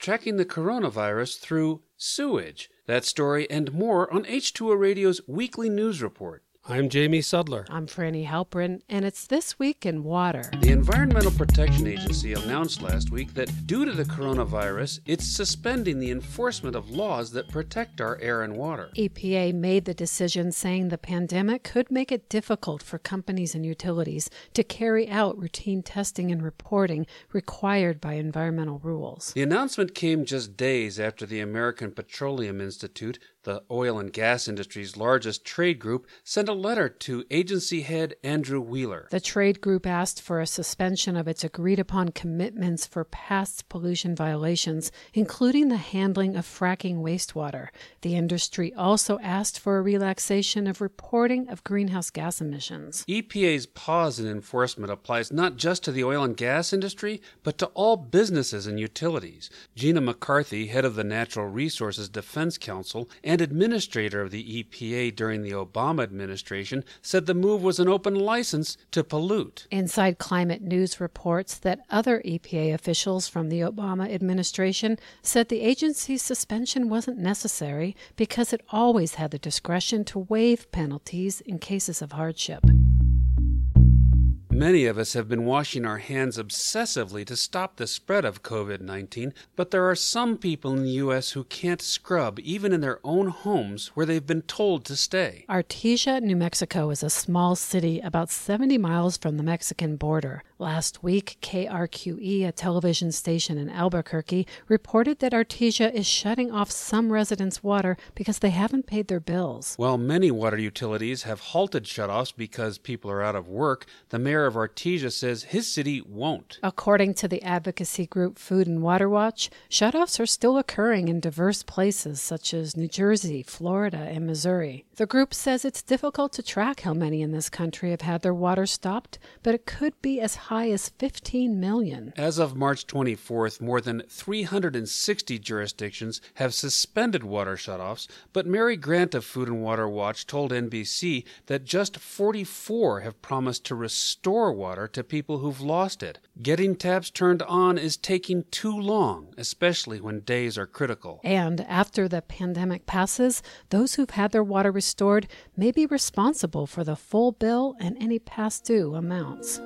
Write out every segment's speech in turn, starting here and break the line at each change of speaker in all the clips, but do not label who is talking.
tracking the coronavirus through sewage. That story and more on H2O Radio's weekly news report.
I'm Jamie Sudler.
I'm Frani Halperin, and it's This Week in Water.
The Environmental Protection Agency announced last week that due to the coronavirus, it's suspending the enforcement of laws that protect our air and water.
EPA made the decision saying the pandemic could make it difficult for companies and utilities to carry out routine testing and reporting required by environmental rules.
The announcement came just days after the American Petroleum Institute the oil and gas industry's largest trade group, sent a letter to agency head Andrew Wheeler.
The trade group asked for a suspension of its agreed upon commitments for past pollution violations, including the handling of fracking wastewater. The industry also asked for a relaxation of reporting of greenhouse gas emissions.
EPA's pause in enforcement applies not just to the oil and gas industry, but to all businesses and utilities. Gina McCarthy, head of the Natural Resources Defense Council, and administrator of the EPA during the Obama administration, said the move was an open license to pollute.
Inside Climate News reports that other EPA officials from the Obama administration said the agency's suspension wasn't necessary because it always had the discretion to waive penalties in cases of hardship.
Many of us have been washing our hands obsessively to stop the spread of COVID 19, but there are some people in the U.S. who can't scrub even in their own homes where they've been told to stay.
Artesia, New Mexico is a small city about 70 miles from the Mexican border. Last week, KRQE, a television station in Albuquerque, reported that Artesia is shutting off some residents' water because they haven't paid their bills.
While many water utilities have halted shutoffs because people are out of work, the mayor of Artesia says his city won't.
According to the advocacy group Food and Water Watch, shutoffs are still occurring in diverse places such as New Jersey, Florida, and Missouri. The group says it's difficult to track how many in this country have had their water stopped, but it could be as high as 15 million.
As of March 24th, more than 360 jurisdictions have suspended water shutoffs, but Mary Grant of Food and Water Watch told NBC that just 44 have promised to restore water to people who've lost it. Getting taps turned on is taking too long, especially when days are critical.
And after the pandemic passes, those who've had their water restored may be responsible for the full bill and any past due amounts.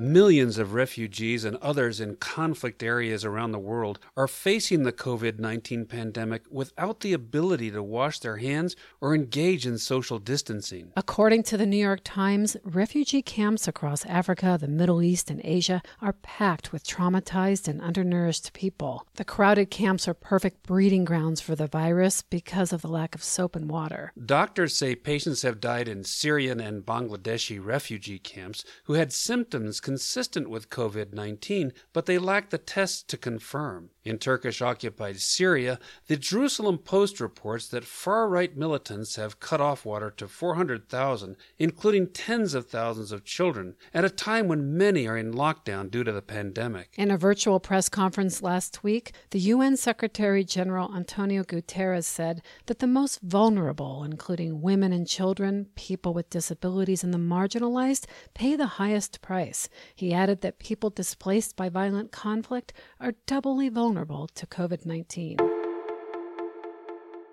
Millions of refugees and others in conflict areas around the world are facing the COVID 19 pandemic without the ability to wash their hands or engage in social distancing.
According to the New York Times, refugee camps across Africa, the Middle East, and Asia are packed with traumatized and undernourished people. The crowded camps are perfect breeding grounds for the virus because of the lack of soap and water.
Doctors say patients have died in Syrian and Bangladeshi refugee camps who had symptoms consistent with COVID 19, but they lack the tests to confirm. In Turkish occupied Syria, the Jerusalem Post reports that far right militants have cut off water to 400,000, including tens of thousands of children, at a time when many are in lockdown due to the pandemic.
In a virtual press conference last week, the UN Secretary General Antonio Guterres said that the most vulnerable, including women and children, people with disabilities, and the marginalized, pay the highest price. He added that people displaced by violent conflict are doubly vulnerable to COVID 19.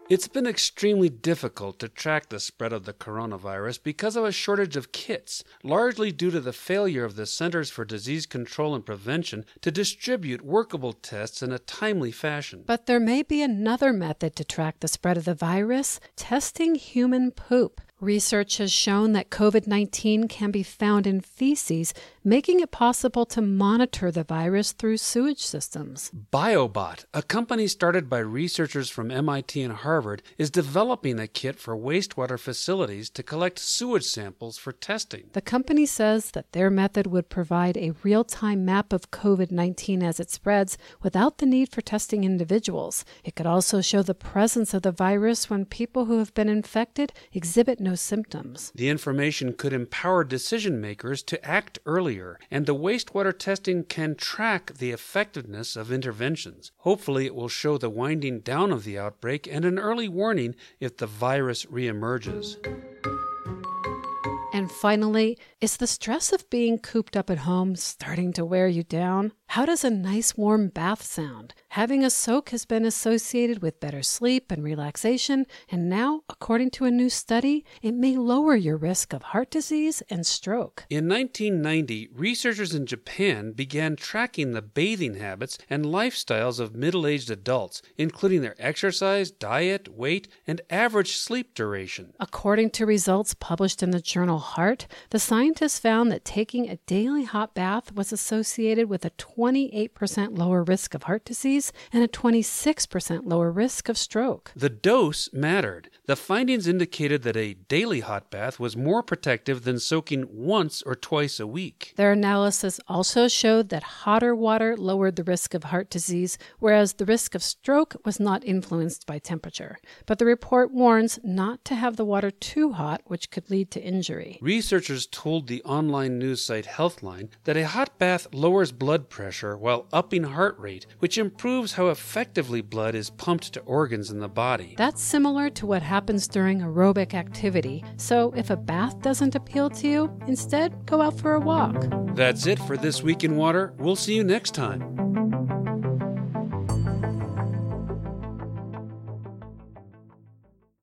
It's been extremely difficult to track the spread of the coronavirus because of a shortage of kits, largely due to the failure of the Centers for Disease Control and Prevention to distribute workable tests in a timely fashion.
But there may be another method to track the spread of the virus testing human poop. Research has shown that COVID 19 can be found in feces, making it possible to monitor the virus through sewage systems.
BioBot, a company started by researchers from MIT and Harvard, is developing a kit for wastewater facilities to collect sewage samples for testing.
The company says that their method would provide a real time map of COVID 19 as it spreads without the need for testing individuals. It could also show the presence of the virus when people who have been infected exhibit no symptoms.
The information could empower decision makers to act earlier, and the wastewater testing can track the effectiveness of interventions. Hopefully, it will show the winding down of the outbreak and an early warning if the virus reemerges.
And finally, is the stress of being cooped up at home starting to wear you down? How does a nice warm bath sound? Having a soak has been associated with better sleep and relaxation, and now, according to a new study, it may lower your risk of heart disease and stroke.
In 1990, researchers in Japan began tracking the bathing habits and lifestyles of middle aged adults, including their exercise, diet, weight, and average sleep duration.
According to results published in the journal Heart, the scientists found that taking a daily hot bath was associated with a 28% lower risk of heart disease and a 26% lower risk of stroke.
The dose mattered. The findings indicated that a daily hot bath was more protective than soaking once or twice a week.
Their analysis also showed that hotter water lowered the risk of heart disease, whereas the risk of stroke was not influenced by temperature. But the report warns not to have the water too hot, which could lead to injury.
Researchers told the online news site Healthline that a hot bath lowers blood pressure while upping heart rate, which improves how effectively blood is pumped to organs in the body.
That's similar to what happens during aerobic activity. So if a bath doesn't appeal to you, instead go out for a walk.
That's it for This Week in Water. We'll see you next time.